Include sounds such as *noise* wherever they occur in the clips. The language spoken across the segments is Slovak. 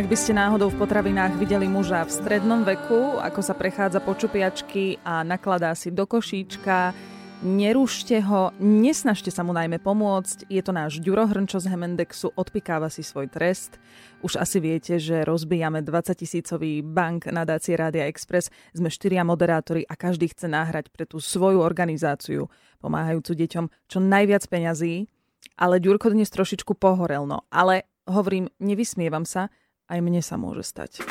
Ak by ste náhodou v potravinách videli muža v strednom veku, ako sa prechádza po čupiačky a nakladá si do košíčka, nerušte ho, nesnažte sa mu najmä pomôcť. Je to náš Ďuro Hrnčo z Hemendexu, odpikáva si svoj trest. Už asi viete, že rozbijame 20 tisícový bank nadácie Rádia Express. Sme štyria moderátori a každý chce náhrať pre tú svoju organizáciu, pomáhajúcu deťom, čo najviac peňazí. Ale Ďurko dnes trošičku pohorel, no. Ale hovorím, nevysmievam sa, aj mne sa môže stať.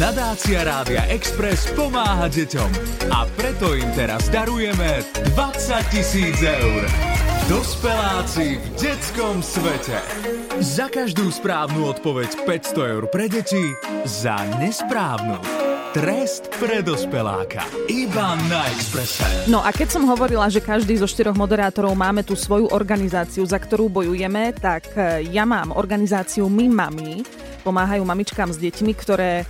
Nadácia Rádia Express pomáha deťom a preto im teraz darujeme 20 tisíc eur. Dospeláci v detskom svete. Za každú správnu odpoveď 500 eur pre deti, za nesprávnu Trest pre dospeláka. Iba na Expresse. No a keď som hovorila, že každý zo štyroch moderátorov máme tú svoju organizáciu, za ktorú bojujeme, tak e, ja mám organizáciu My Mami. Pomáhajú mamičkám s deťmi, ktoré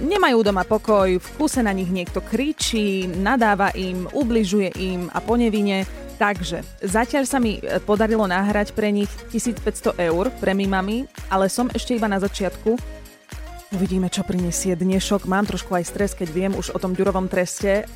nemajú doma pokoj, v kuse na nich niekto kričí, nadáva im, ubližuje im a po nevine. Takže zatiaľ sa mi e, podarilo nahrať pre nich 1500 eur pre my mami, ale som ešte iba na začiatku Uvidíme, čo prinesie dnešok. Mám trošku aj stres, keď viem už o tom ďurovom treste.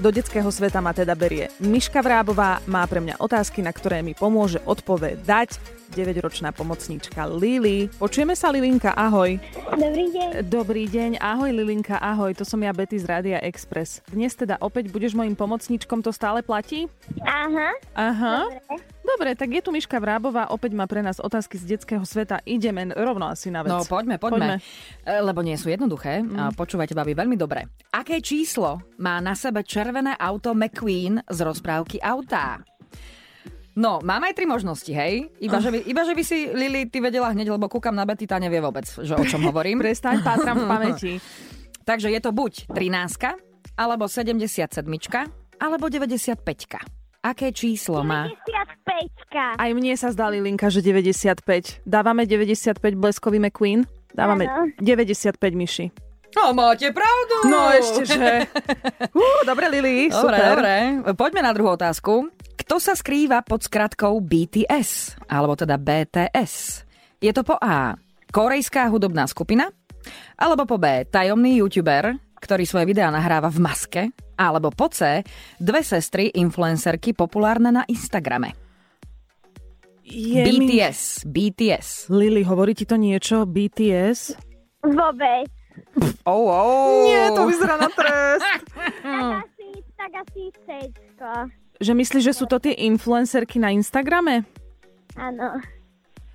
Do detského sveta ma teda berie Miška Vrábová. Má pre mňa otázky, na ktoré mi pomôže odpovedať 9-ročná pomocníčka Lili. Počujeme sa, Lilinka, ahoj. Dobrý deň. Dobrý deň, ahoj Lilinka, ahoj, to som ja Betty z Rádia Express. Dnes teda opäť budeš mojim pomocníčkom, to stále platí? Aha. Aha. Dobre. Dobre, tak je tu Miška Vrábová, opäť má pre nás otázky z detského sveta. Ideme rovno asi na vec. No poďme, poďme, poďme. Lebo nie sú jednoduché. Mm. Počúvajte, babi, veľmi dobre. Aké číslo má na sebe červené auto McQueen z rozprávky autá? No, máme aj tri možnosti, hej? Iba, že by, iba, že by si, Lili, ty vedela hneď, lebo kúkam na Betty, tá nevie vôbec, že o čom hovorím. *laughs* Prestaň, pátram v pamäti. *laughs* Takže je to buď 13, alebo 77, alebo 95. Aké číslo má? 95. Aj mne sa zdá, Linka, že 95. Dávame 95 bleskový McQueen? Dávame ano. 95 myši. No, máte pravdu. No ešte, že... *laughs* Dobre, Lili, dobre, super. Dobre, poďme na druhú otázku. Kto sa skrýva pod skratkou BTS, alebo teda BTS? Je to po A. Korejská hudobná skupina, alebo po B. Tajomný youtuber, ktorý svoje videá nahráva v maske, alebo po C, dve sestry influencerky populárne na Instagrame. Je BTS, mi... BTS. Lili, hovorí ti to niečo? BTS? Vôbec. Oh, oh. Nie, to vyzerá na trest. *laughs* tak asi, tak asi Cčko. Že myslíš, že sú to tie influencerky na Instagrame? Áno.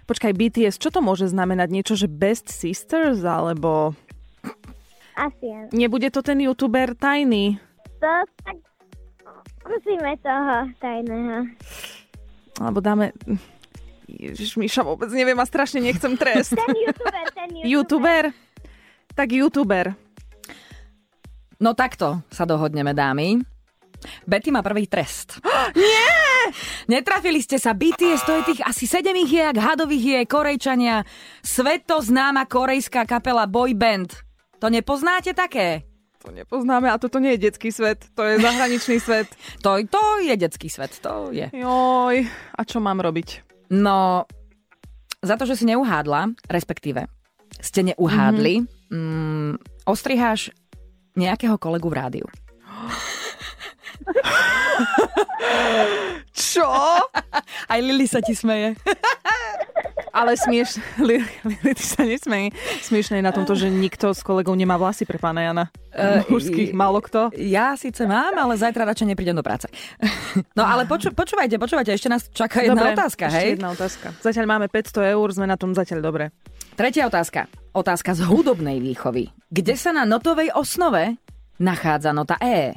Počkaj, BTS, čo to môže znamenať? Niečo, že Best Sisters, alebo... Asi áno. Nebude to ten youtuber tajný? To tak skúsime toho tajného. Alebo dáme... Ježiš, Miša, vôbec neviem a strašne nechcem trest. ten youtuber, ten youtuber. YouTuber? Tak youtuber. No takto sa dohodneme, dámy. Betty má prvý trest. *gasps* Nie! Netrafili ste sa. BTS, to je tých asi sedem je, hadových je, korejčania. Svetoznáma korejská kapela boy band. To nepoznáte také? To nepoznáme a toto nie je detský svet, to je zahraničný svet. To, to je detský svet, to je. Joj, a čo mám robiť? No, za to, že si neuhádla, respektíve ste neuhádli, mm-hmm. mm, ostriháš nejakého kolegu v rádiu. *laughs* Čo? Aj Lili sa ti smeje. Ale smieš, *laughs* Lili, ty sa nesmej. Smiešne je na tomto, že nikto s kolegou nemá vlasy pre pána Jana. *laughs* Uh, Mužských, málo kto. Ja síce mám, ale zajtra radšej neprídem do práce. *laughs* No ale poču, počúvajte, počúvajte, ešte nás čaká jedna dobre, otázka, ešte hej? jedna otázka. Zatiaľ máme 500 eur, sme na tom zatiaľ dobre. Tretia otázka. Otázka z hudobnej výchovy. Kde sa na notovej osnove nachádza nota E?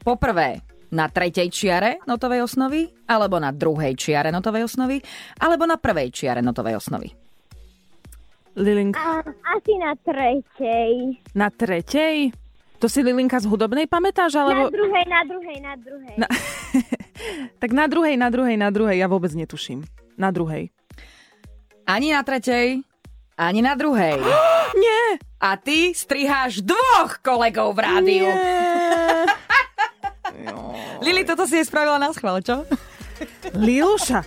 Poprvé, na tretej čiare notovej osnovy, alebo na druhej čiare notovej osnovy, alebo na prvej čiare notovej osnovy? Lilink. A, asi na tretej. Na tretej? To si Lilinka z hudobnej pamätáš? Alebo... Na druhej, na druhej, na druhej. Na... *laughs* tak na druhej, na druhej, na druhej, ja vôbec netuším. Na druhej. Ani na tretej, ani na druhej. *gasps* Nie! A ty striháš dvoch kolegov v rádiu. Nie. Lili, toto si je spravila na schvál, čo? Liluša,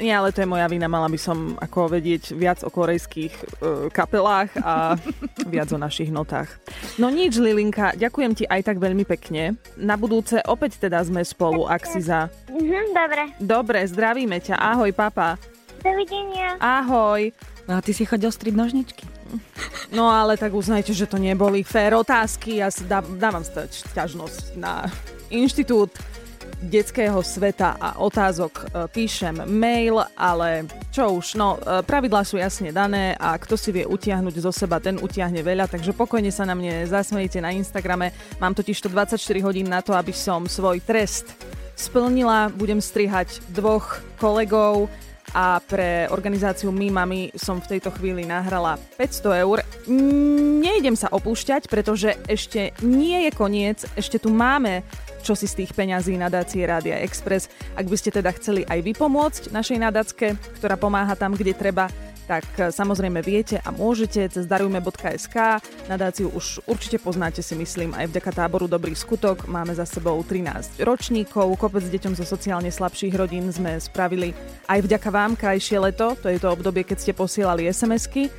Nie, ale to je moja vina, mala by som ako vedieť viac o korejských uh, kapelách a *laughs* viac o našich notách. No nič, Lilinka, ďakujem ti aj tak veľmi pekne. Na budúce opäť teda sme spolu, ak si za... Mhm, dobre. Dobre, zdravíme ťa. Ahoj, papa. Dovidenia. Ahoj. No a ty si chodil striť nožničky. No ale tak uznajte, že to neboli fér otázky. Ja si dá, dávam sťažnosť na inštitút detského sveta a otázok e, píšem mail, ale čo už, no e, pravidlá sú jasne dané a kto si vie utiahnuť zo seba, ten utiahne veľa, takže pokojne sa na mne zasmejete na Instagrame. Mám totiž to 24 hodín na to, aby som svoj trest splnila. Budem strihať dvoch kolegov, a pre organizáciu My Mami som v tejto chvíli nahrala 500 eur. Nejdem sa opúšťať, pretože ešte nie je koniec, ešte tu máme čo si z tých peňazí nadácie Rádia Express. Ak by ste teda chceli aj vy pomôcť našej nadacke, ktorá pomáha tam, kde treba, tak e, samozrejme viete a môžete cez darujme.sk. Nadáciu už určite poznáte si myslím aj vďaka táboru Dobrý skutok. Máme za sebou 13 ročníkov, kopec deťom zo sociálne slabších rodín sme spravili aj vďaka vám krajšie leto, to je to obdobie, keď ste posielali SMS-ky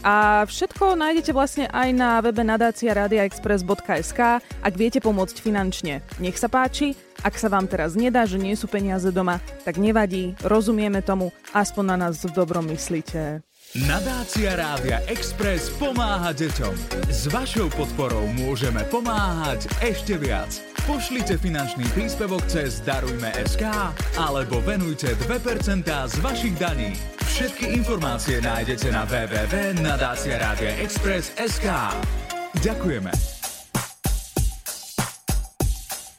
a všetko nájdete vlastne aj na webe nadácia radiaexpress.sk. Ak viete pomôcť finančne, nech sa páči. Ak sa vám teraz nedá, že nie sú peniaze doma, tak nevadí, rozumieme tomu, aspoň na nás v dobrom myslíte. Nadácia Rádia Express pomáha deťom. S vašou podporou môžeme pomáhať ešte viac. Pošlite finančný príspevok cez Darujme.sk alebo venujte 2% z vašich daní. Všetky informácie nájdete na www.nadáciaradiaexpress.sk Ďakujeme.